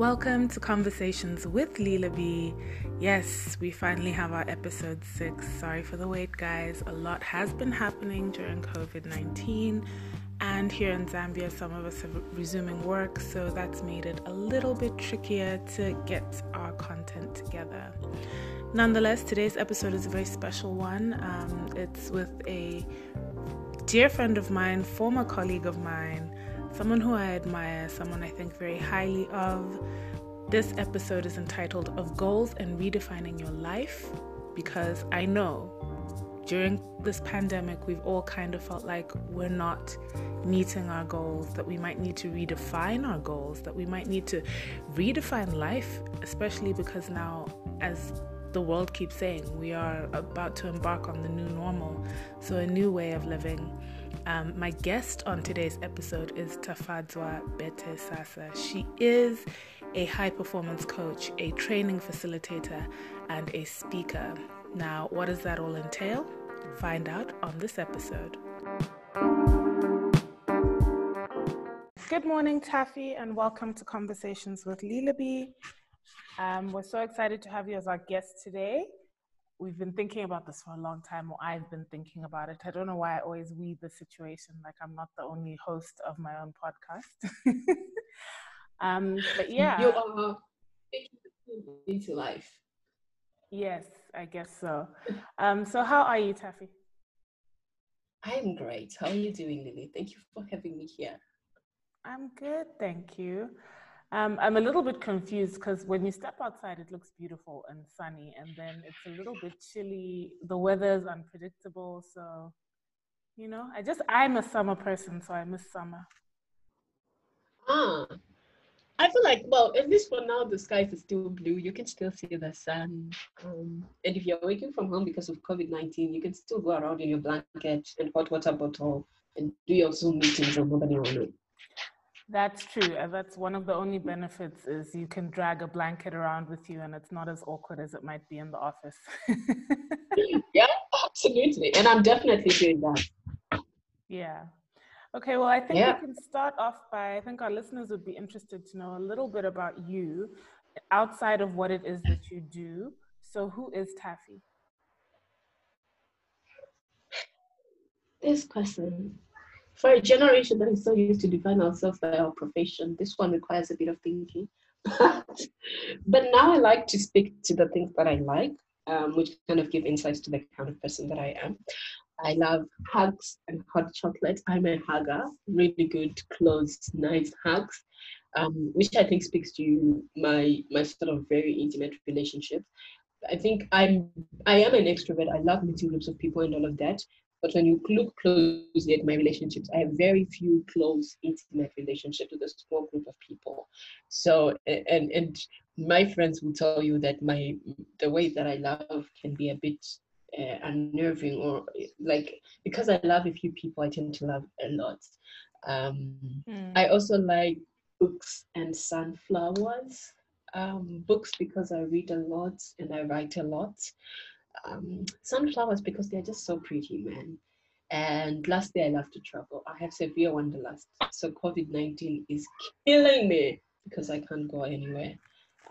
Welcome to Conversations with Leela B. Yes, we finally have our episode six. Sorry for the wait, guys. A lot has been happening during COVID 19, and here in Zambia, some of us are resuming work, so that's made it a little bit trickier to get our content together. Nonetheless, today's episode is a very special one. Um, it's with a dear friend of mine, former colleague of mine someone who I admire, someone I think very highly of. This episode is entitled Of Goals and Redefining Your Life because I know during this pandemic we've all kind of felt like we're not meeting our goals, that we might need to redefine our goals, that we might need to redefine life, especially because now, as the world keeps saying, we are about to embark on the new normal, so a new way of living. Um, my guest on today's episode is Tafadzwa Bete Sasa. She is a high performance coach, a training facilitator, and a speaker. Now, what does that all entail? Find out on this episode. Good morning, Taffy, and welcome to Conversations with Leela Um, we're so excited to have you as our guest today we've been thinking about this for a long time, or I've been thinking about it. I don't know why I always weed the situation like I'm not the only host of my own podcast. um, but yeah, you are into life. Yes, I guess so. Um, so how are you, Taffy? I'm great. How are you doing, Lily? Thank you for having me here. I'm good, thank you. Um, I'm a little bit confused because when you step outside, it looks beautiful and sunny, and then it's a little bit chilly. The weather is unpredictable, so you know, I just I'm a summer person, so I miss summer. Ah, I feel like well, at least for now, the skies are still blue. You can still see the sun, um, and if you're working from home because of COVID nineteen, you can still go around in your blanket and hot water bottle and do your Zoom meetings or nobody will know. That's true. And that's one of the only benefits is you can drag a blanket around with you and it's not as awkward as it might be in the office. yeah, absolutely. And I'm definitely doing that. Yeah. Okay, well, I think yeah. we can start off by I think our listeners would be interested to know a little bit about you outside of what it is that you do. So, who is Taffy? This person for a generation that is so used to define ourselves by our profession, this one requires a bit of thinking. but now I like to speak to the things that I like, um, which kind of give insights to the kind of person that I am. I love hugs and hot chocolate. I'm a hugger, really good, close, nice hugs, um, which I think speaks to my my sort of very intimate relationship. I think I'm I am an extrovert. I love meeting groups of people and all of that. But when you look closely at my relationships, I have very few close, intimate relationships with a small group of people. So, and and my friends will tell you that my the way that I love can be a bit uh, unnerving or like because I love a few people, I tend to love a lot. Um, mm. I also like books and sunflowers. Um, books because I read a lot and I write a lot um, sunflowers because they're just so pretty, man. And lastly, I love to travel. I have severe wanderlust. So COVID 19 is killing me because I can't go anywhere.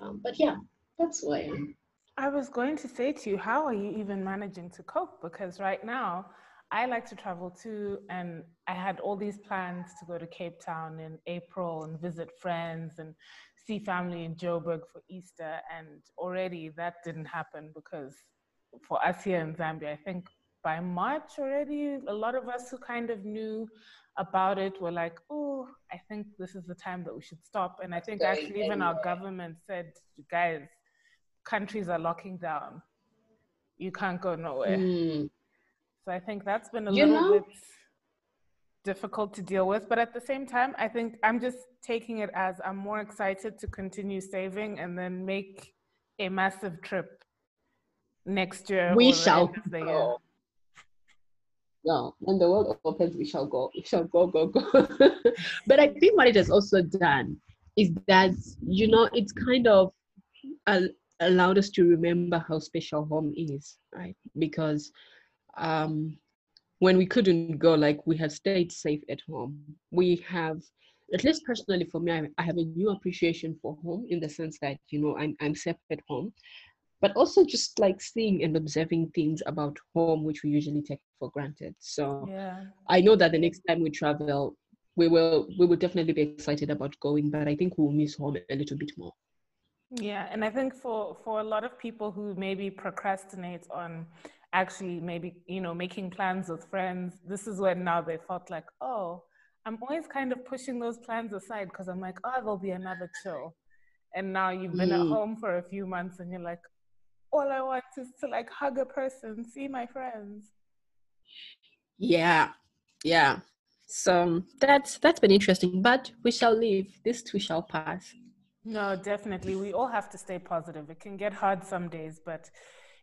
Um, but yeah, that's why I am. I was going to say to you, how are you even managing to cope? Because right now, I like to travel too, and I had all these plans to go to Cape Town in April and visit friends and see family in Joburg for Easter. And already that didn't happen because for us here in Zambia. I think by March already, a lot of us who kind of knew about it were like, oh, I think this is the time that we should stop. And I think actually even our government said, guys, countries are locking down. You can't go nowhere. Mm. So I think that's been a you little know? bit difficult to deal with. But at the same time, I think I'm just taking it as I'm more excited to continue saving and then make a massive trip next year. We shall go. Yeah, when the world opens, we shall go. We shall go, go, go. but I think what it has also done is that, you know, it's kind of allowed us to remember how special home is, right? Because um, when we couldn't go, like we have stayed safe at home. We have at least personally for me, I, I have a new appreciation for home in the sense that, you know, I'm, I'm safe at home, but also just like seeing and observing things about home, which we usually take for granted. So yeah. I know that the next time we travel, we will we will definitely be excited about going, but I think we'll miss home a little bit more. Yeah, and I think for for a lot of people who maybe procrastinate on actually maybe you know making plans with friends, this is when now they felt like, oh, I'm always kind of pushing those plans aside because I'm like, oh, there'll be another chill. And now you've been mm. at home for a few months and you're like, all I want is to like hug a person, see my friends. Yeah, yeah. So that's that's been interesting, but we shall live. This too shall pass. No, definitely. We all have to stay positive. It can get hard some days, but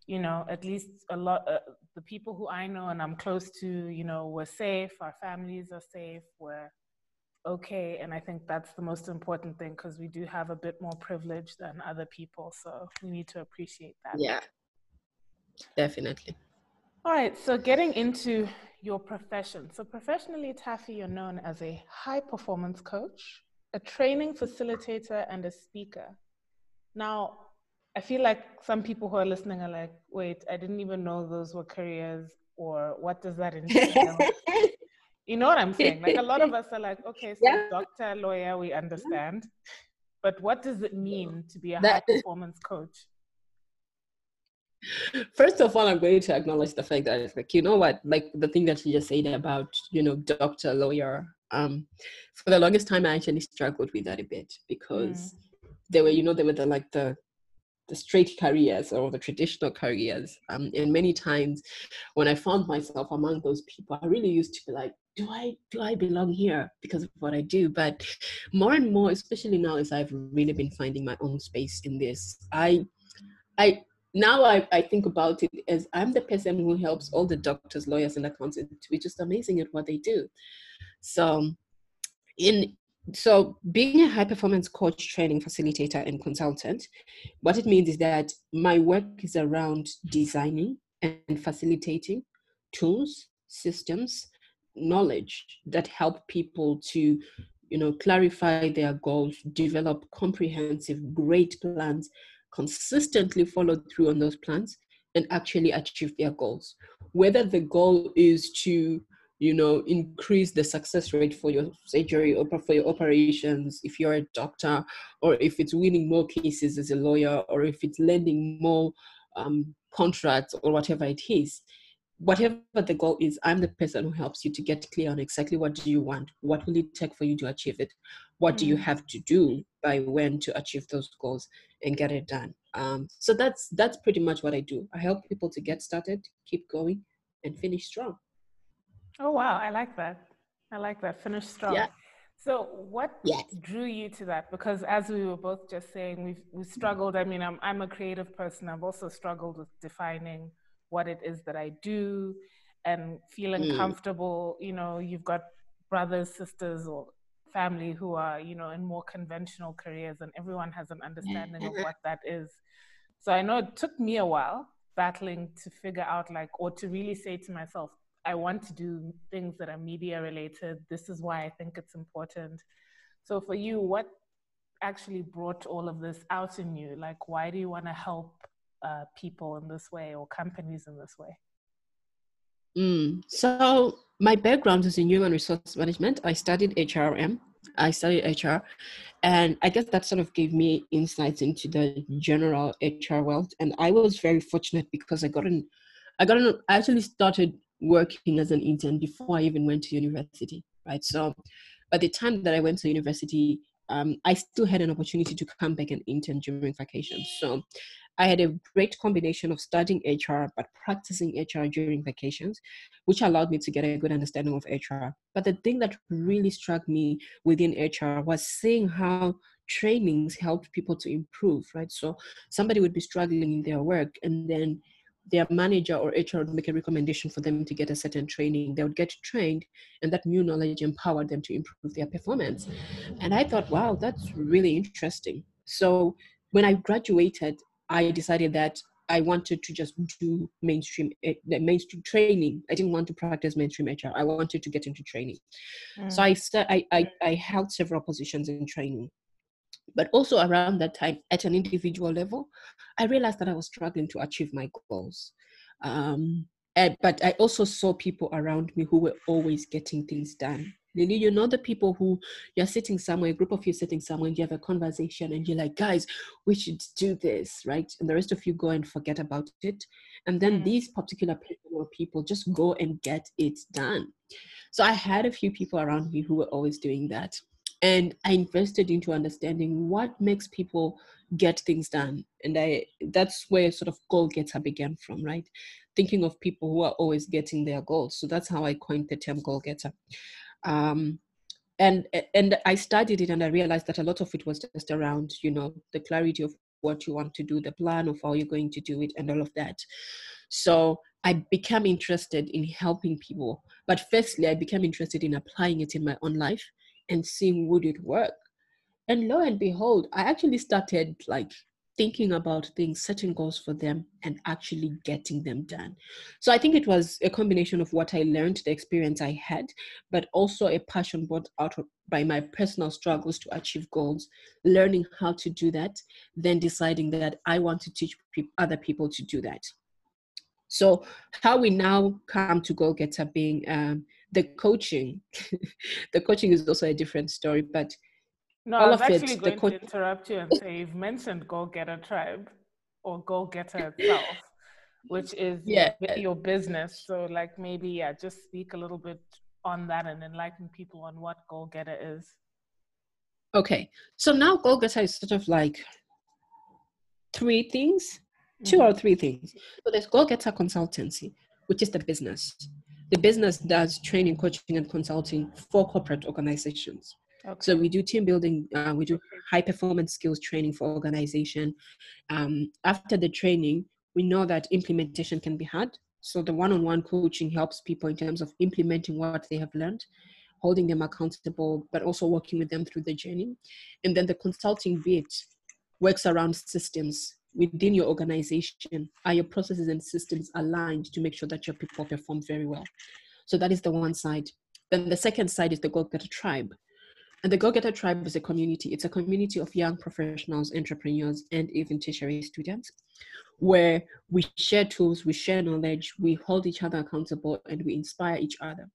you know, at least a lot, uh, the people who I know and I'm close to, you know, we're safe, our families are safe, we're okay. And I think that's the most important thing because we do have a bit more privilege than other people. So we need to appreciate that. Yeah, definitely. All right. So getting into your profession. So professionally, Taffy, you're known as a high performance coach, a training facilitator, and a speaker. Now, I feel like some people who are listening are like, wait, I didn't even know those were careers, or what does that entail? you know what I'm saying? Like a lot of us are like, okay, so yeah. doctor, lawyer, we understand. But what does it mean to be a high performance coach? First of all, I'm going to acknowledge the fact that it's like, you know what, like the thing that you just said about, you know, doctor, lawyer. Um, for the longest time, I actually struggled with that a bit because mm. they were, you know, they were the like the the straight careers or the traditional careers. Um, and many times when I found myself among those people, I really used to be like, do I do I belong here because of what I do? But more and more, especially now as I've really been finding my own space in this, I I now I, I think about it as I'm the person who helps all the doctors, lawyers, and accountants to be just amazing at what they do. So in so being a high performance coach training facilitator and consultant what it means is that my work is around designing and facilitating tools systems knowledge that help people to you know clarify their goals develop comprehensive great plans consistently follow through on those plans and actually achieve their goals. Whether the goal is to you know increase the success rate for your surgery or for your operations if you're a doctor or if it's winning more cases as a lawyer or if it's lending more um, contracts or whatever it is whatever the goal is i'm the person who helps you to get clear on exactly what do you want what will it take for you to achieve it what do you mm. have to do by when to achieve those goals and get it done um, so that's that's pretty much what i do i help people to get started keep going and finish strong Oh wow, I like that. I like that. Finish strong. Yeah. So what yes. drew you to that? Because as we were both just saying, we've we struggled. I mean, I'm I'm a creative person. I've also struggled with defining what it is that I do and feeling mm. comfortable. You know, you've got brothers, sisters, or family who are, you know, in more conventional careers, and everyone has an understanding of what that is. So I know it took me a while battling to figure out like or to really say to myself I want to do things that are media related. This is why I think it's important. So for you, what actually brought all of this out in you? Like, why do you want to help uh, people in this way or companies in this way? Mm. So my background is in human resource management. I studied HRM. I studied HR, and I guess that sort of gave me insights into the general HR world. And I was very fortunate because I got an, I got an, I actually started working as an intern before I even went to university, right? So by the time that I went to university, um, I still had an opportunity to come back and intern during vacation. So I had a great combination of studying HR but practicing HR during vacations, which allowed me to get a good understanding of HR. But the thing that really struck me within HR was seeing how trainings helped people to improve, right? So somebody would be struggling in their work and then their manager or HR would make a recommendation for them to get a certain training. They would get trained, and that new knowledge empowered them to improve their performance. And I thought, wow, that's really interesting. So when I graduated, I decided that I wanted to just do mainstream eh, the mainstream training. I didn't want to practice mainstream HR. I wanted to get into training. Mm. So I, st- I, I I held several positions in training. But also around that time, at an individual level, I realized that I was struggling to achieve my goals. Um, and, but I also saw people around me who were always getting things done. You know the people who you're sitting somewhere, a group of you sitting somewhere, and you have a conversation, and you're like, guys, we should do this, right? And the rest of you go and forget about it. And then mm. these particular people people just go and get it done. So I had a few people around me who were always doing that. And I invested into understanding what makes people get things done. And I that's where sort of goal getter began from, right? Thinking of people who are always getting their goals. So that's how I coined the term goal getter. Um, and and I studied it and I realized that a lot of it was just around, you know, the clarity of what you want to do, the plan of how you're going to do it, and all of that. So I became interested in helping people. But firstly, I became interested in applying it in my own life and seeing would it work. And lo and behold, I actually started like thinking about things, setting goals for them, and actually getting them done. So I think it was a combination of what I learned, the experience I had, but also a passion brought out by my personal struggles to achieve goals, learning how to do that, then deciding that I want to teach other people to do that. So, how we now come to Goal Getter being um, the coaching, the coaching is also a different story, but no, all I was actually it, going co- to interrupt you and say you've mentioned Goal Getter Tribe or Goal Getter itself, which is yeah. your, business. So, like, maybe, yeah, just speak a little bit on that and enlighten people on what Goal Getter is. Okay. So now Goal Getter is sort of like three things, 2 mm-hmm. or three things. So there's Goal Getter Consultancy, which is the business. The business does training, coaching, and consulting for corporate organizations. Okay. So we do team building, uh, we do high performance skills training for organization. Um, after the training, we know that implementation can be had. So the one-on-one coaching helps people in terms of implementing what they have learned, holding them accountable, but also working with them through the journey. And then the consulting bit works around systems within your organization. Are your processes and systems aligned to make sure that your people perform very well? So that is the one side. Then the second side is the Goal Getter Tribe. And the Goal Getter Tribe is a community. It's a community of young professionals, entrepreneurs, and even tertiary students where we share tools, we share knowledge, we hold each other accountable, and we inspire each other.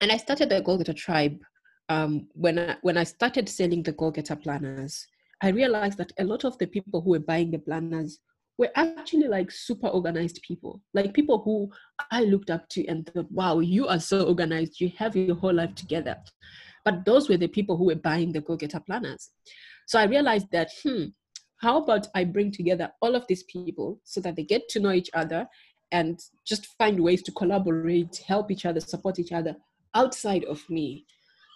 And I started the Goal Getter Tribe um, when, I, when I started selling the Goal Getter planners. I realized that a lot of the people who were buying the planners were actually like super organized people, like people who I looked up to and thought, wow, you are so organized. You have your whole life together. But those were the people who were buying the Goal Getter planners. So I realized that, hmm, how about I bring together all of these people so that they get to know each other and just find ways to collaborate, help each other, support each other outside of me.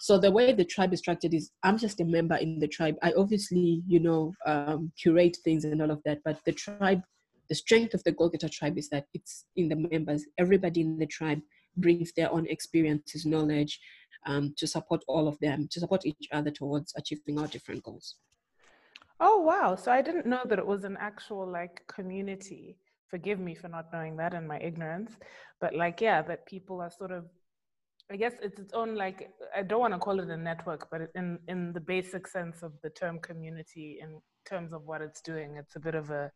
So the way the tribe is structured is I'm just a member in the tribe. I obviously, you know, um, curate things and all of that, but the tribe, the strength of the Goal Getter tribe is that it's in the members. Everybody in the tribe brings their own experiences, knowledge, um, to support all of them, to support each other towards achieving our different goals. Oh, wow. So I didn't know that it was an actual like community. Forgive me for not knowing that and my ignorance. But like, yeah, that people are sort of, I guess it's its own like, I don't want to call it a network, but in, in the basic sense of the term community, in terms of what it's doing, it's a bit of a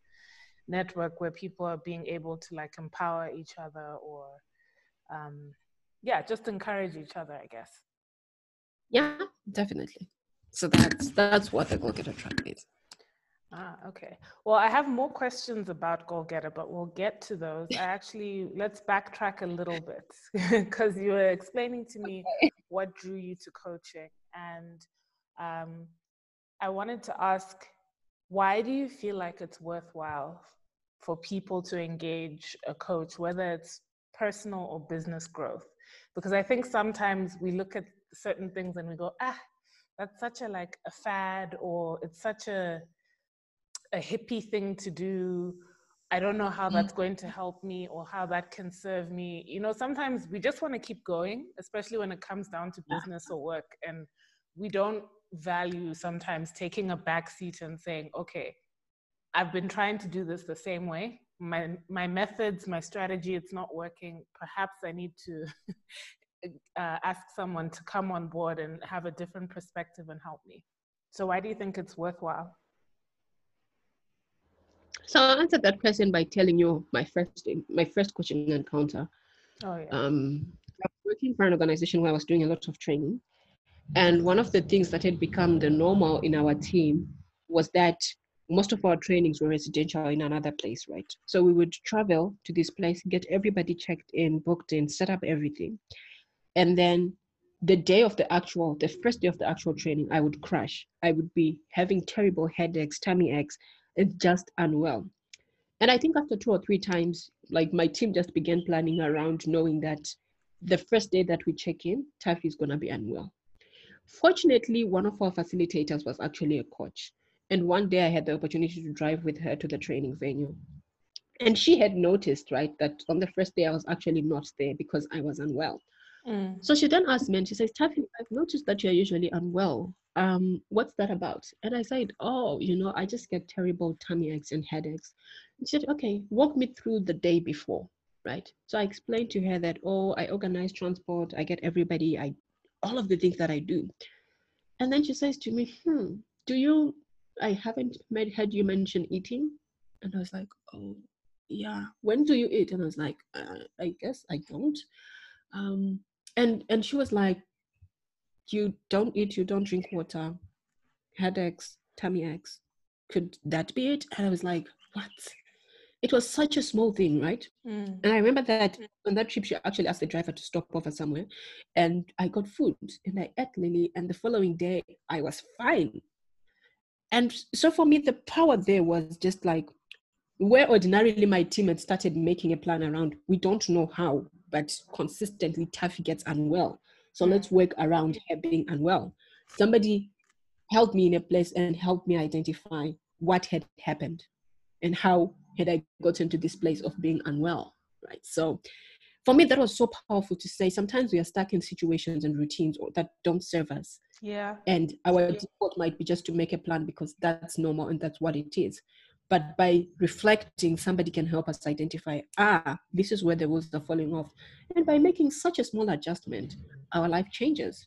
network where people are being able to like empower each other or um, yeah, just encourage each other, I guess. Yeah, definitely. So that's that's what the goal getter track is. Ah, okay. Well, I have more questions about goal getter, but we'll get to those. I actually let's backtrack a little bit because you were explaining to me okay. what drew you to coaching, and um, I wanted to ask, why do you feel like it's worthwhile for people to engage a coach, whether it's personal or business growth? Because i think sometimes we look at certain things and we go ah that's such a like a fad or it's such a a hippie thing to do. I don't know how that's going to help me or how that can serve me. You know sometimes we just want to keep going especially when it comes down to business or work and we don't value sometimes taking a back seat and saying okay I've been trying to do this the same way. My my methods, my strategy, it's not working. Perhaps I need to uh, ask someone to come on board and have a different perspective and help me. So why do you think it's worthwhile? So i answered that question by telling you my first my first coaching encounter. Oh yeah. Um, I was working for an organization where I was doing a lot of training, and one of the things that had become the normal in our team was that most of our trainings were residential in another place, right? So we would travel to this place, get everybody checked in, booked in, set up everything, and then the day of the actual the first day of the actual training i would crash. I would be having terrible headaches tummy aches. And just unwell. And i think after two or three times like my team just began planning around knowing that the first day that we check in taffy is going to be unwell. Fortunately one of our facilitators was actually a coach and one day i had the opportunity to drive with her to the training venue and she had noticed right that on the first day i was actually not there because i was unwell Mm. So she then asked me and she says, Taffy, I've noticed that you're usually unwell. Um, what's that about? And I said, Oh, you know, I just get terrible tummy aches and headaches. And she said, Okay, walk me through the day before, right? So I explained to her that, oh, I organize transport, I get everybody, I all of the things that I do. And then she says to me, Hmm, do you I haven't made, heard you mention eating? And I was like, Oh, yeah. When do you eat? And I was like, uh, I guess I don't. Um, and and she was like you don't eat you don't drink water headaches tummy aches could that be it and i was like what it was such a small thing right mm. and i remember that on that trip she actually asked the driver to stop over somewhere and i got food and i ate lily and the following day i was fine and so for me the power there was just like where ordinarily my team had started making a plan around we don't know how but consistently Taffy gets unwell. So let's work around her being unwell. Somebody helped me in a place and helped me identify what had happened and how had I gotten to this place of being unwell, right? So for me, that was so powerful to say sometimes we are stuck in situations and routines that don't serve us. Yeah. And our default might be just to make a plan because that's normal and that's what it is. But by reflecting, somebody can help us identify, ah, this is where the wheels are falling off. And by making such a small adjustment, our life changes.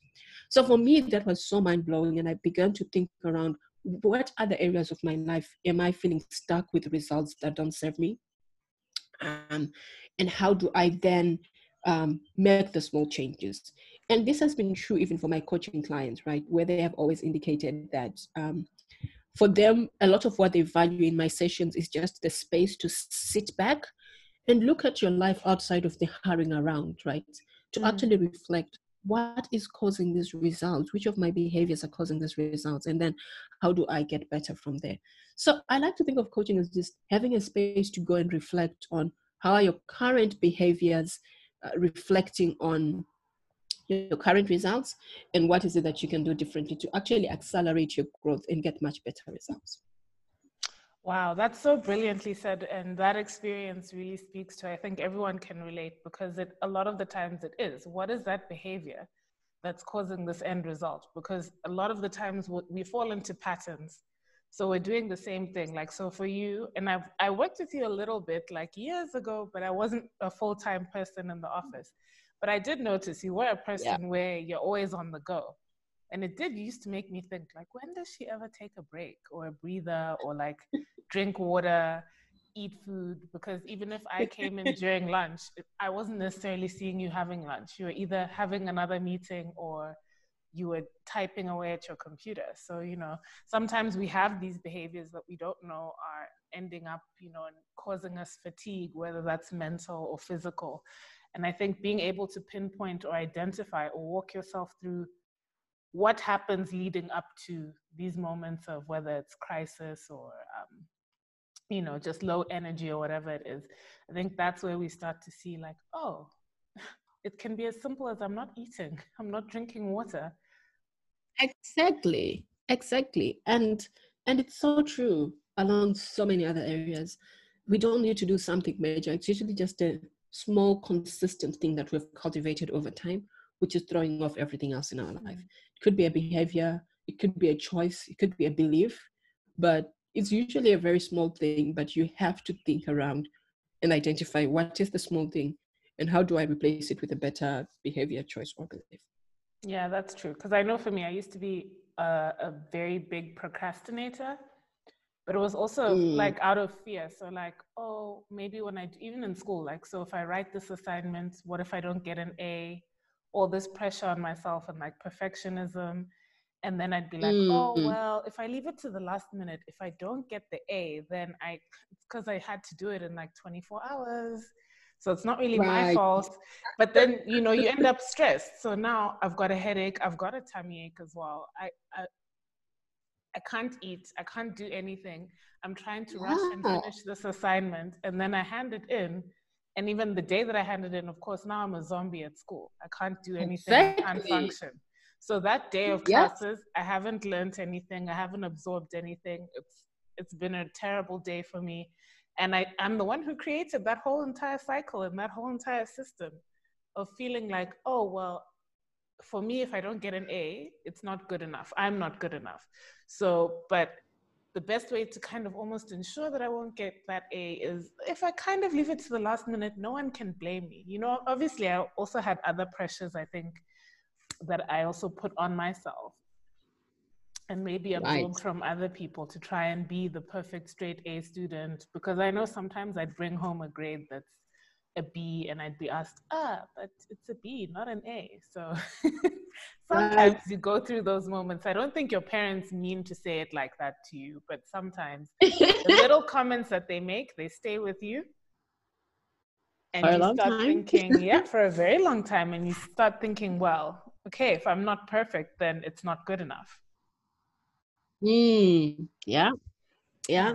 So for me, that was so mind blowing. And I began to think around what other areas of my life am I feeling stuck with results that don't serve me? Um, and how do I then um, make the small changes? And this has been true even for my coaching clients, right? Where they have always indicated that um, for them, a lot of what they value in my sessions is just the space to sit back and look at your life outside of the hurrying around, right? To mm. actually reflect what is causing these results which of my behaviors are causing these results and then how do i get better from there so i like to think of coaching as just having a space to go and reflect on how are your current behaviors uh, reflecting on your current results and what is it that you can do differently to actually accelerate your growth and get much better results. Wow that's so brilliantly said and that experience really speaks to i think everyone can relate because it a lot of the times it is. What is that behavior that's causing this end result? Because a lot of the times we fall into patterns so we're doing the same thing like so for you and i've i worked with you a little bit like years ago but i wasn't a full-time person in the office but I did notice you were a person yeah. where you're always on the go. And it did used to make me think, like, when does she ever take a break or a breather or like drink water, eat food? Because even if I came in during lunch, I wasn't necessarily seeing you having lunch. You were either having another meeting or you were typing away at your computer. So, you know, sometimes we have these behaviors that we don't know are ending up, you know, and causing us fatigue, whether that's mental or physical. And I think being able to pinpoint or identify or walk yourself through what happens leading up to these moments of whether it's crisis or um, you know just low energy or whatever it is i think that's where we start to see like oh it can be as simple as i'm not eating i'm not drinking water exactly exactly and and it's so true along so many other areas we don't need to do something major it's usually just a small, consistent thing that we've cultivated over time, which is throwing off everything else in our mm-hmm. life. It could be a behavior, it could be a choice, it could be a belief, but it's usually a very small thing, but you have to think around and identify what is the small thing and how do I replace it with a better behavior choice or belief. Yeah, that's true. Because I know for me, I used to be a, a very big procrastinator, but it was also mm. like out of fear. So, like, oh, maybe when I, even in school, like, so if I write this assignment, what if I don't get an A? All this pressure on myself and like perfectionism. And then I'd be like, mm. oh, well, if I leave it to the last minute, if I don't get the A, then I, because I had to do it in like 24 hours so it's not really right. my fault. But then, you know, you end up stressed. So now I've got a headache, I've got a tummy ache as well. I, I, I can't eat, I can't do anything. I'm trying to rush and finish this assignment. And then I hand it in. And even the day that I handed in, of course, now I'm a zombie at school. I can't do anything, exactly. I can't function. So that day of classes, I haven't learned anything. I haven't absorbed anything. It's it's been a terrible day for me and I, I'm the one who created that whole entire cycle and that whole entire system of feeling like, oh, well, for me, if I don't get an A, it's not good enough. I'm not good enough. So, but the best way to kind of almost ensure that I won't get that A is if I kind of leave it to the last minute, no one can blame me. You know, obviously, I also had other pressures, I think, that I also put on myself and maybe absorb right. from other people to try and be the perfect straight A student. Because I know sometimes I'd bring home a grade that's a B and I'd be asked, ah, but it's a B, not an A. So sometimes you go through those moments. I don't think your parents mean to say it like that to you, but sometimes the little comments that they make, they stay with you. And for you start time. thinking, yeah, for a very long time. And you start thinking, well, okay, if I'm not perfect, then it's not good enough. Mm, yeah. Yeah.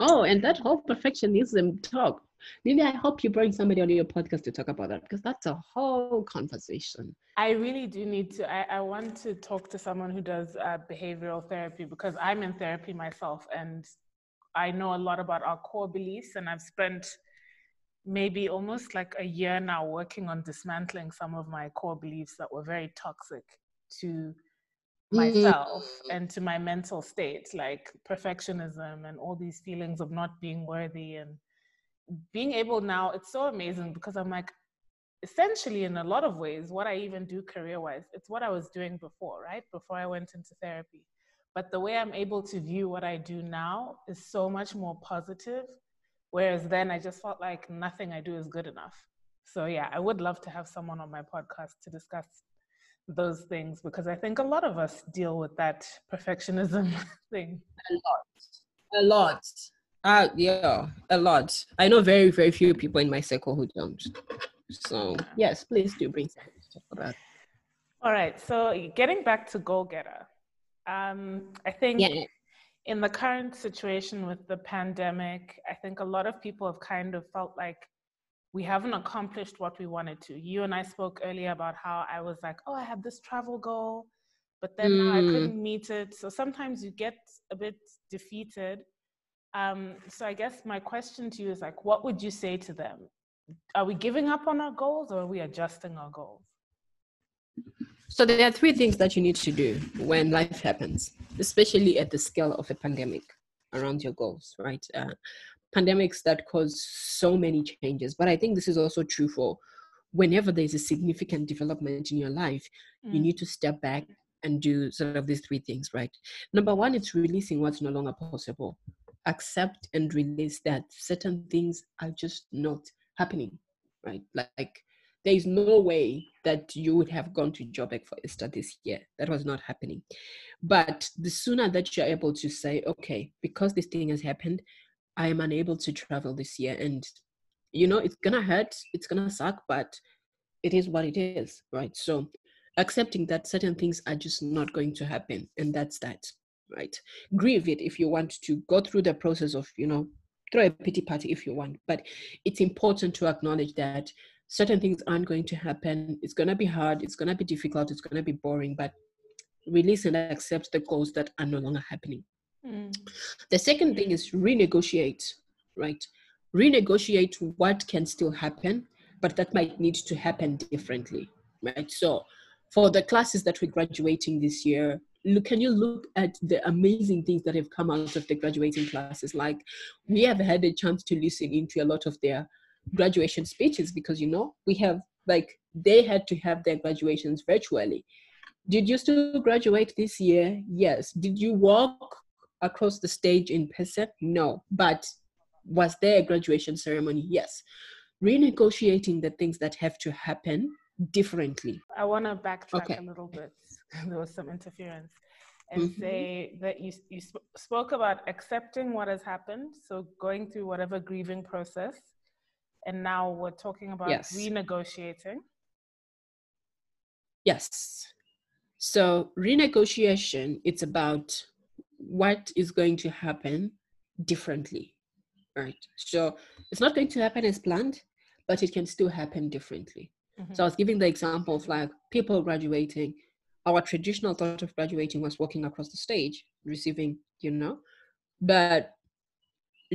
Oh, and that whole perfectionism talk. Lily, I hope you bring somebody on your podcast to talk about that because that's a whole conversation. I really do need to. I, I want to talk to someone who does uh, behavioral therapy because I'm in therapy myself and I know a lot about our core beliefs, and I've spent maybe almost like a year now working on dismantling some of my core beliefs that were very toxic to myself mm-hmm. and to my mental state like perfectionism and all these feelings of not being worthy and being able now it's so amazing because i'm like essentially in a lot of ways what i even do career wise it's what i was doing before right? Before i went into therapy. But the way i'm able to view what i do now is so much more positive whereas then i just felt like nothing i do is good enough. So yeah i would love to have someone on my podcast to discuss those things because I think a lot of us deal with that perfectionism thing. A lot. A lot. Uh, yeah, a lot. I know very, very few people in my circle who don't. So, yes, please do bring something to talk about. All right. So, getting back to Goal Getter, um, I think yeah. in the current situation with the pandemic, I think a lot of people have kind of felt like we haven't accomplished what we wanted to. You and I spoke earlier about how I was like, oh, I had this travel goal, but then mm. I couldn't meet it. So sometimes you get a bit defeated. Um, so I guess my question to you is like, what would you say to them? Are we giving up on our goals or are we adjusting our goals? So there are three things that you need to do when life happens, especially at the scale of a pandemic around your goals, right? Uh, pandemics that cause so many changes. But I think this is also true for whenever there's a significant development in your life, mm. you need to step back and do sort of these three things, right? Number one, it's releasing what's no longer possible. Accept and release that certain things are just not happening, right? Like there is no way that you would have gone to Joburg for Easter this year. That was not happening. But the sooner that you're able to say, okay, because this thing has happened, I am unable to travel this year. And, you know, it's going to hurt, it's going to suck, but it is what it is, right? So accepting that certain things are just not going to happen. And that's that, right? Grieve it if you want to go through the process of, you know, throw a pity party if you want. But it's important to acknowledge that certain things aren't going to happen. It's going to be hard, it's going to be difficult, it's going to be boring, but release and accept the goals that are no longer happening. The second thing is renegotiate, right? Renegotiate what can still happen, but that might need to happen differently, right? So, for the classes that we're graduating this year, can you look at the amazing things that have come out of the graduating classes like we have had a chance to listen into a lot of their graduation speeches because you know we have like they had to have their graduations virtually did you still graduate this year yes did you walk across the stage in person? No. But was there a graduation ceremony? Yes. Renegotiating the things that have to happen differently. I want to backtrack okay. a little bit. There was some interference. And mm-hmm. say that you, you sp- spoke about accepting what has happened so going through whatever grieving process and now we're talking about yes. renegotiating. Yes. So renegotiation it's about what is going to happen differently right? So it's not going to happen as planned but it can still happen differently. Mm-hmm. so i was giving the example of like people graduating. Our traditional thought of graduating was walking across the stage receiving you know? But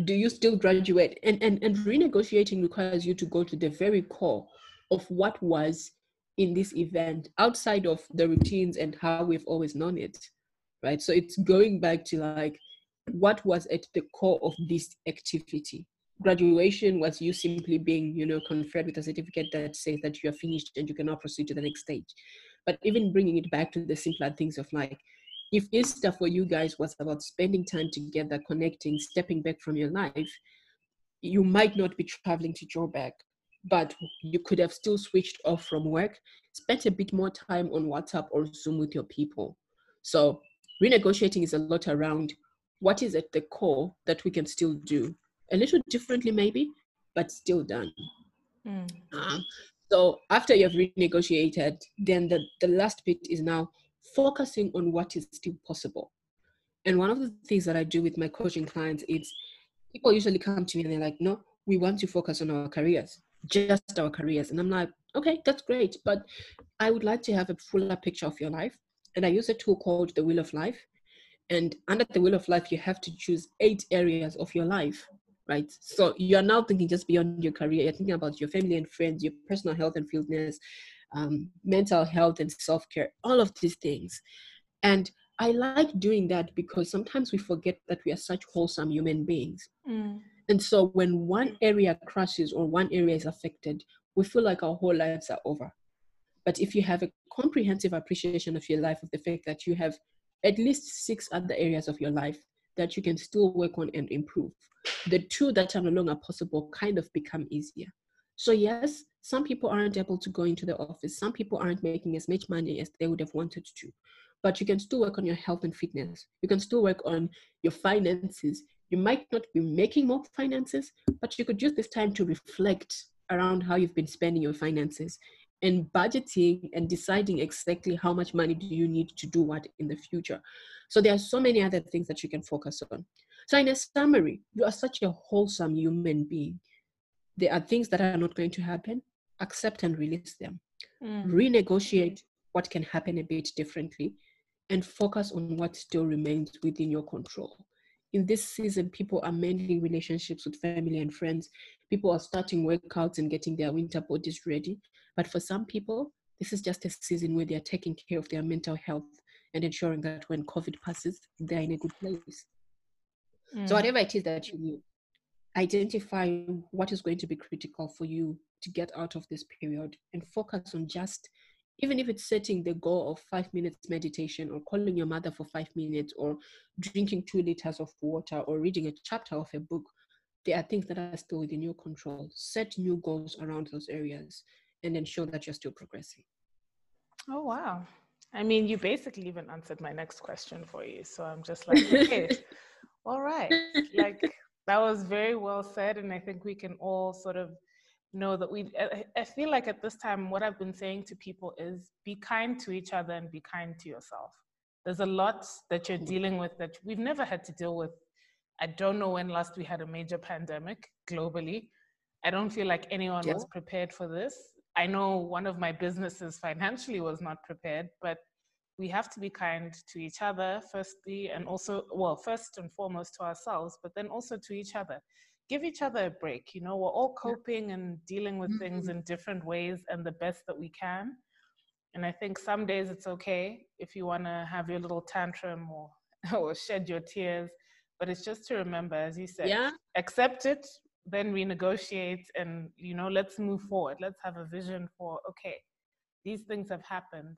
do you still graduate? And, and and renegotiating requires you to go to the very core of what was in this event outside of the routines and how we've always known it right? So it's going back to like what was at the core of this activity? Graduation was you simply being you know conferred with a certificate that says that you are finished and you can now proceed to the next stage. But even bringing it back to the simpler things of like if easter for you guys was about spending time together connecting stepping back from your life you might not be traveling to joburg but you could have still switched off from work spent a bit more time on whatsapp or zoom with your people. So renegotiating is a lot around what is at the core that we can still do. A little differently maybe but still done. Mm. uh, so after you've renegotiated then the, the last bit is now focusing on what is still possible. And one of the things that i do with my coaching clients is people usually come to me and they're like no we want to focus on our careers just our careers. And i'm like okay that's great but i would like to have a fuller picture of your life and i use a tool called the wheel of life and under the wheel of life, you have to choose eight areas of your life, right? So you're now thinking just beyond your career. You're thinking about your family and friends, your personal health and fitness, um, mental health and self care, all of these things. And I like doing that because sometimes we forget that we are such wholesome human beings. Mm. And so when one area crashes or one area is affected, we feel like our whole lives are over. But if you have a comprehensive appreciation of your life, of the fact that you have at least six other areas of your life that you can still work on and improve. The two that are no longer possible kind of become easier. So, yes, some people aren't able to go into the office. Some people aren't making as much money as they would have wanted to. But you can still work on your health and fitness. You can still work on your finances. You might not be making more finances, but you could use this time to reflect around how you've been spending your finances and budgeting and deciding exactly how much money do you need to do what in the future. So there are so many other things that you can focus on. So in a summary, you are such a wholesome human being. There are things that are not going to happen. Accept and release them. Mm. Renegotiate what can happen a bit differently and focus on what still remains within your control. In this season, people are mending relationships with family and friends. People are starting workouts and getting their winter bodies ready. But for some people, this is just a season where they are taking care of their mental health and ensuring that when COVID passes, they're in a good place. Mm. So, whatever it is that you need, identify what is going to be critical for you to get out of this period and focus on just, even if it's setting the goal of five minutes meditation or calling your mother for five minutes or drinking two liters of water or reading a chapter of a book, there are things that are still within your control. Set new goals around those areas and ensure that you're still progressing. Oh, wow. I mean, you basically even answered my next question for you. So I'm just like, okay, all right. Like, that was very well said. And I think we can all sort of know that we, I feel like at this time, what I've been saying to people is be kind to each other and be kind to yourself. There's a lot that you're mm-hmm. dealing with that we've never had to deal with. I don't know when last we had a major pandemic globally. I don't feel like anyone yeah. was prepared for this. I know one of my businesses financially was not prepared, but we have to be kind to each other, firstly, and also, well, first and foremost to ourselves, but then also to each other. Give each other a break. You know, we're all coping and dealing with mm-hmm. things in different ways and the best that we can. And I think some days it's okay if you want to have your little tantrum or, or shed your tears. But it's just to remember, as you said, Yeah. accept it, then renegotiate, and you know, let's move forward. Let's have a vision for okay, these things have happened.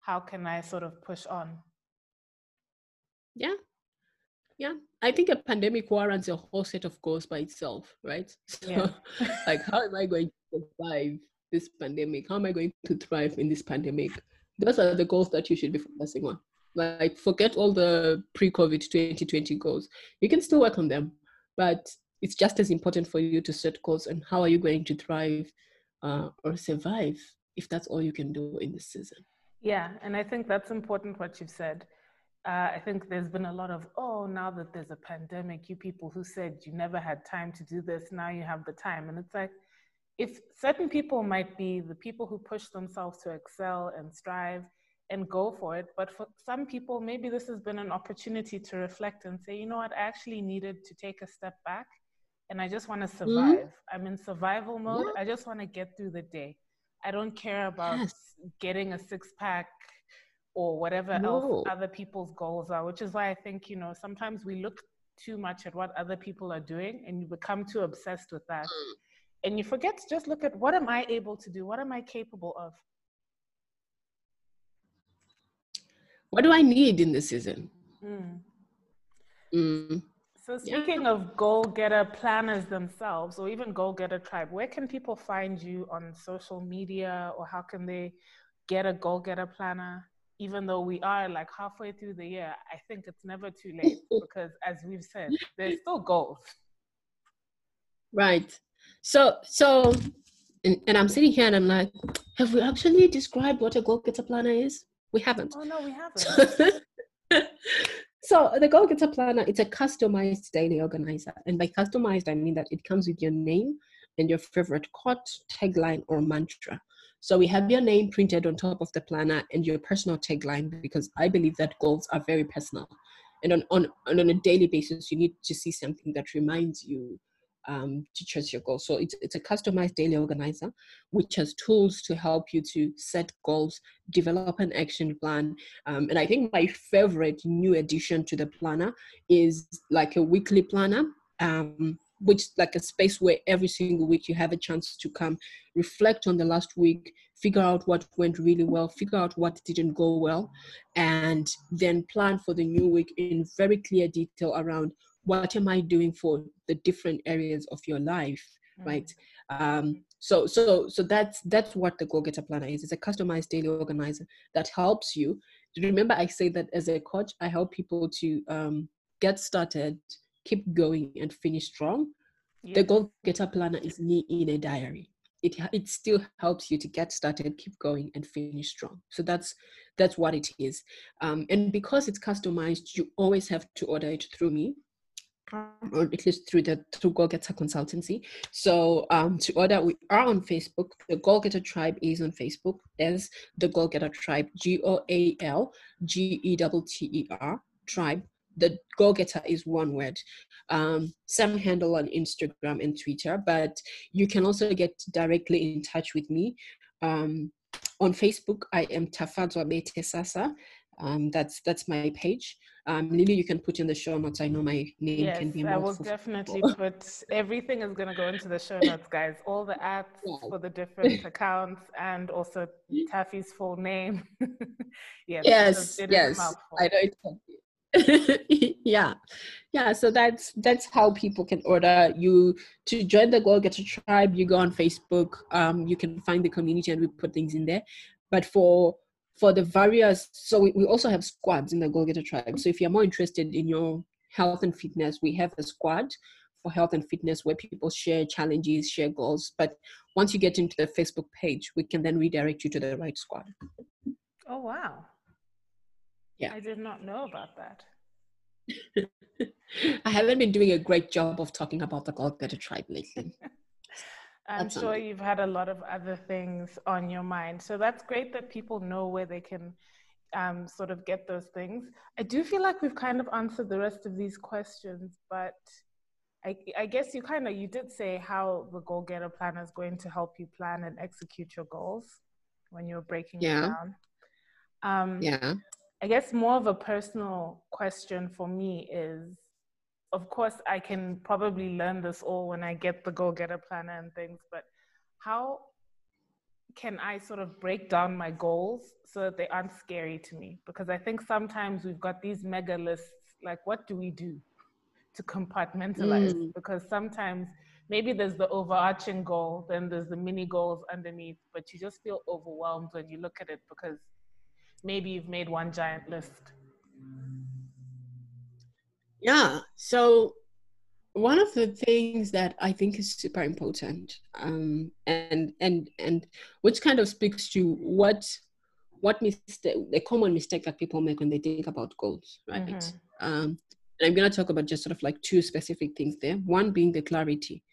How can I sort of push on? Yeah. Yeah. I think a pandemic warrants a whole set of goals by itself, right? So, Yeah. like, how am I going to survive this pandemic? How am I going to thrive in this pandemic? Those are the goals that you should be focusing on. Like, forget all the pre COVID 2020 goals. You can still work on them, but it's just as important for you to set goals and how are you going to thrive uh, or survive if that's all you can do in this season. Yeah, and I think that's important what you've said. Uh, I think there's been a lot of, oh, now that there's a pandemic, you people who said you never had time to do this, now you have the time. And it's like, if certain people might be the people who push themselves to excel and strive and go for it, but for some people, maybe this has been an opportunity to reflect and say, you know what, I actually needed to take a step back and I just want to survive. I'm in survival mode. I just want to get through the day. I don't care about Yes. getting a six pack or whatever No. else other people's goals are, which is why I think, you know, sometimes we look too much at what other people are doing and you become too obsessed with that. And you forget to just look at what am I able to do? What am I capable of? What do I need in this season? Mm. Mm. So Yeah. speaking of goal getter planners themselves, or even goal getter tribe, where can people find you on social media, or how can they get a goal getter planner? Even though we are like halfway through the year, I think it's never too late because, as we've said, there's still goals. Right. So, so, and, and I'm sitting here and I'm like, have we actually described what a goal getter planner is? We haven't. Oh no, we haven't. so the goal getter planner it's a customized daily organizer and by customized i mean that it comes with your name and your favorite quote tagline or mantra so we have your name printed on top of the planner and your personal tagline because i believe that goals are very personal. And on, on, on a daily basis you need to see something that reminds you um, to chase your goals. So it's, it's a customized daily organizer which has tools to help you to set goals develop an action plan. Um, and I think my favorite new addition to the planner is like a weekly planner, um, which like a space where every single week you have a chance to come reflect on the last week, figure out what went really well, figure out what didn't go well, and then plan for the new week in very clear detail around what am I doing for the different areas of your life, right? Um, so so so that's that's what the goal getter planner is. It's a customized daily organizer that helps you. Remember i say that as a coach i help people to um, get started keep going and finish strong the goal getter planner is me in a diary it it still helps you to get started keep going and finish strong so that's that's what it is um, and because it's customized you always have to order it through me or at least through the through Goal Getter Consultancy. So um, to order, we are on Facebook. The Goal Getter Tribe is on Facebook as the Goal Getter Tribe. G O A L G E T T E R Tribe. The Goal Getter is one word. Um, same handle on Instagram and Twitter, but you can also get directly in touch with me. Um, on Facebook, I am Tafadzwa Bete Sasa. Um, that's that's my page. Um, Lily, you can put in the show notes. I know my name Yes, can be Yes, I will definitely put everything is going to go into the show notes, guys. All the apps Yeah. for the different accounts and also Taffy's full name. yes, Yes, it is yes. I know. yeah, yeah. So that's that's how people can order you to join the Goal Getter Tribe. You go on Facebook. Um, you can find the community, and we put things in there. But for for the various, so we, we also have squads in the Goal Getter Tribe. So if you're more interested in your health and fitness, we have a squad for health and fitness where people share challenges, share goals. But once you get into the Facebook page, we can then redirect you to the right squad. Oh wow. Yeah. I did not know about that. I haven't been doing a great job of talking about the Goal Getter Tribe lately. I'm That's sure you've had a lot of other things on your mind. So that's great that people know where they can um, sort of get those things. I do feel like we've kind of answered the rest of these questions, but I, I guess you kind of you did say how the goal getter planner is going to help you plan and execute your goals. when you're breaking Yeah. it down. Um, Yeah. I guess more of a personal question for me is of course, I can probably learn this all when I get the go getter planner and things, but how can I sort of break down my goals so that they aren't scary to me? Because I think sometimes we've got these mega lists like, what do we do to compartmentalize? Mm. Because sometimes maybe there's the overarching goal, then there's the mini goals underneath, but you just feel overwhelmed when you look at it because maybe you've made one giant list. Yeah. So one of the things that I think is super important, um, and and and which kind of speaks to what what mistake the common mistake that people make when they think about goals, right? Mhm. Um, and I'm going to talk about just sort of like two specific things there. One being the clarity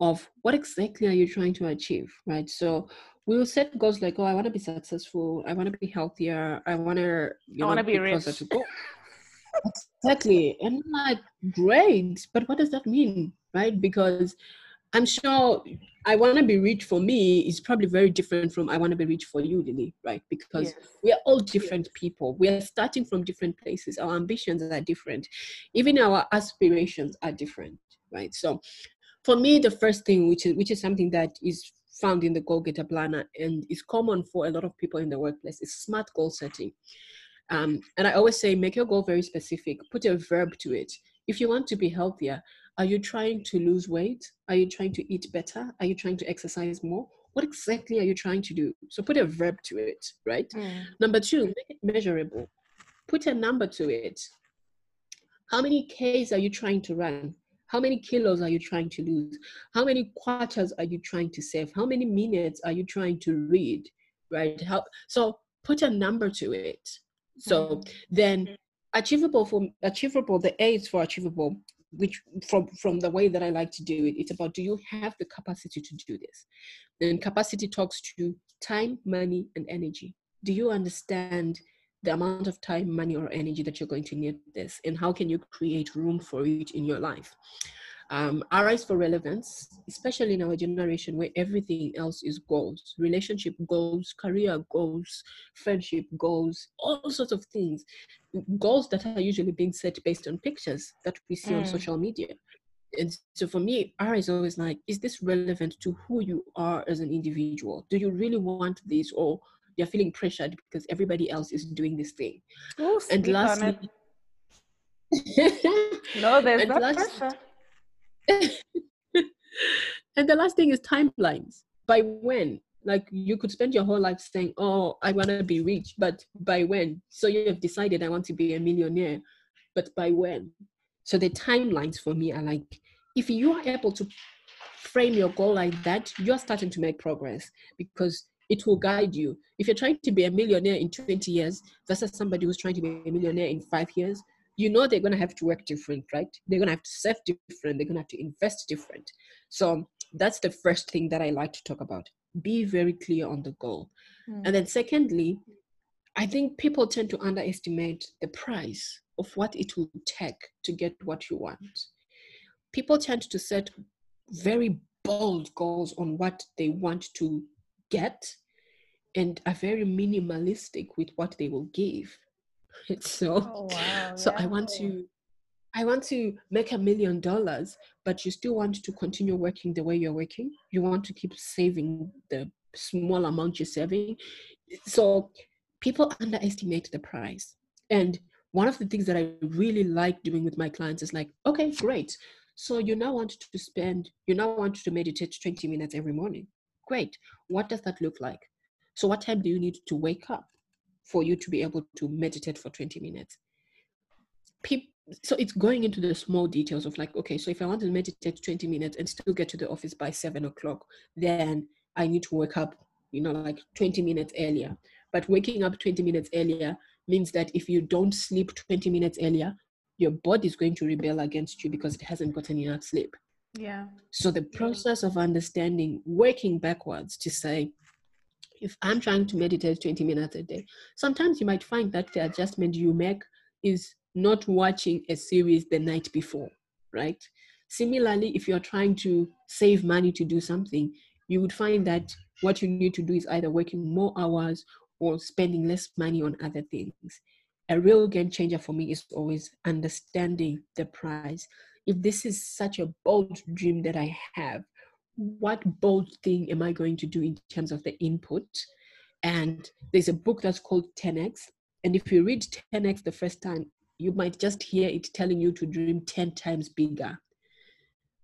of what exactly are you trying to achieve, right? So we'll set goals like, oh, I want to be successful, I want to be healthier, I want to, you I wanna be rich. exactly, and I'm like, great, but what does that mean, right? Because I'm sure I want to be rich for me is probably very different from I want to be rich for you, Lily, right? Because Yes. we are all different people. We are starting from different places. Our ambitions are different. Even our aspirations are different, right? So for me, the first thing, which is which is something that is found in the goal getter planner and is common for a lot of people in the workplace, is smart goal setting. Um, and I always say, make your goal very specific. Put a verb to it. If you want to be healthier, are you trying to lose weight? Are you trying to eat better? Are you trying to exercise more? What exactly are you trying to do? So put a verb to it, right? Mm. Number two, make it measurable. Put a number to it. How many Ks are you trying to run? How many kilos are you trying to lose? How many quarters are you trying to save? How many minutes are you trying to read? Right? How, so put a number to it. So mm-hmm. then mm-hmm. achievable for achievable, the A is for achievable, which from from the way that I like to do it, it's about do you have the capacity to do this? Then capacity talks to time, money, and energy. Do you understand the amount of time, money, or energy that you're going to need this, and how can you create room for it in your life? Um, R is for relevance, especially in our generation where everything else is goals, relationship goals, career goals, friendship goals, all sorts of things. Goals that are usually being set based on pictures that we see on Mm. social media. And so for me, R is always like, is this relevant to who you are as an individual? Do you really want this, or you're feeling pressured because everybody else is doing this thing? Ooh, And lastly, no, there's and that last- pressure. and the last thing is timelines. By when? Like you could spend your whole life saying, "Oh, I want to be rich," but by when? So you have decided I want to be a millionaire, but by when? So the timelines for me are like, if you are able to frame your goal like that, you're starting to make progress because it will guide you. If you're trying to be a millionaire in 20 years versus somebody who's trying to be a millionaire in five years, you know they're going to have to work different, right? They're going to have to save different. They're going to have to invest different. So that's the first thing that I like to talk about. Be very clear on the goal. Mm. And then, secondly, I think people tend to underestimate the price of what it will take to get what you want. People tend to set very bold goals on what they want to get and are very minimalistic with what they will give. So, Oh wow. so I want to I want to make a million dollars, but you still want to continue working the way you're working. You want to keep saving the small amount you're saving. So people underestimate the price. And one of the things that I really like doing with my clients is like, okay, great. So you now want to spend, you now want to meditate 20 minutes every morning. Great. What does that look like? So what time do you need to wake up for you to be able to meditate for 20 minutes? Peop so it's going into the small details of like, okay, so if I want to meditate 20 minutes and still get to the office by seven o'clock, then I need to wake up, you know, like 20 minutes earlier. But waking up 20 minutes earlier means that if you don't sleep 20 minutes earlier, your body is going to rebel against you because it hasn't gotten enough sleep. Yeah. So the process of understanding, working backwards to say, if I'm trying to meditate 20 minutes a day, sometimes you might find that the adjustment you make is not watching a series the night before, right? Similarly, if you're trying to save money to do something, you would find that what you need to do is either working more hours or spending less money on other things. A real game changer for me is always understanding the price. If this is such a bold dream that I have, what bold thing am I going to do in terms of the input? And there's a book that's called 10x. And if you read 10x the first time, you might just hear it telling you to dream 10 times bigger.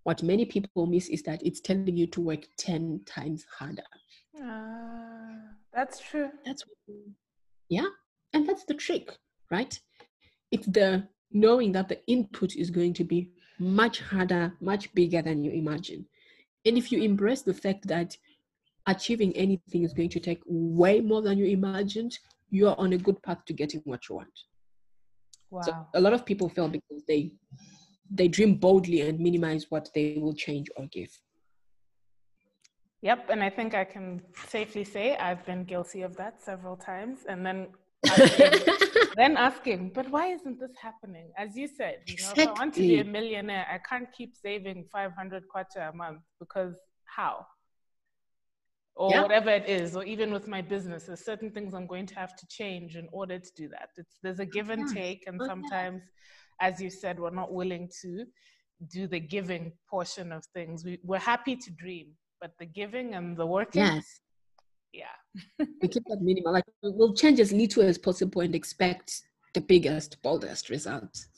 What many people miss is that it's telling you to work 10 times harder. Uh, that's true. That's yeah, and that's the trick, right? It's the knowing that the input is going to be much harder, much bigger than you imagine. And if you embrace the fact that achieving anything is going to take way more than you imagined, you're on a good path to getting what you want. Wow. So a lot of people fail because they they dream boldly and minimize what they will change or give. Yep, and I think I can safely say I've been guilty of that several times, and then then asking, but why isn't this happening? As you said, you know, exactly. if I want to be a millionaire, I can't keep saving 500 kwacha a month because how? Or yeah. whatever it is, or even with my business, there's certain things I'm going to have to change in order to do that. It's, there's a give and take, and sometimes, as you said, we're not willing to do the giving portion of things. We, we're happy to dream, but the giving and the working, yes, yeah, we keep that minimal. Like we'll change as little as possible and expect the biggest, boldest results.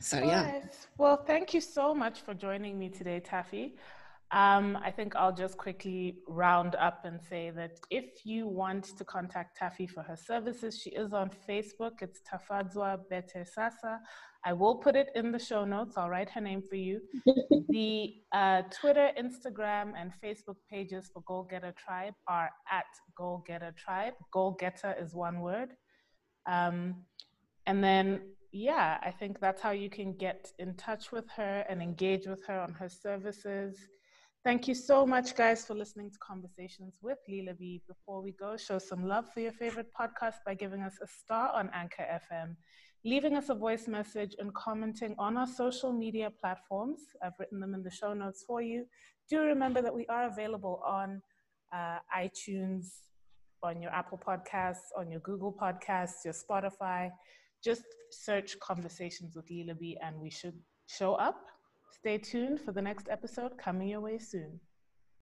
So yeah. Well, thank you so much for joining me today, Taffy. Um, I think I'll just quickly round up and say that if you want to contact Taffy for her services, she is on Facebook. It's Tafadzwa Bete Sasa. I will put it in the show notes. I'll write her name for you. the uh, Twitter, Instagram, and Facebook pages for Goal Getter Tribe are at Goal Getter Tribe. Goal Getter is one word. Um, and then, yeah, I think that's how you can get in touch with her and engage with her on her services. Thank you so much, guys, for listening to Conversations with Lila B. Before we go, show some love for your favorite podcast by giving us a star on Anchor FM, leaving us a voice message, and commenting on our social media platforms. I've written them in the show notes for you. Do remember that we are available on uh, iTunes, on your Apple Podcasts, on your Google Podcasts, your Spotify. Just search Conversations with Lila B, and we should show up. Stay tuned for the next episode coming your way soon.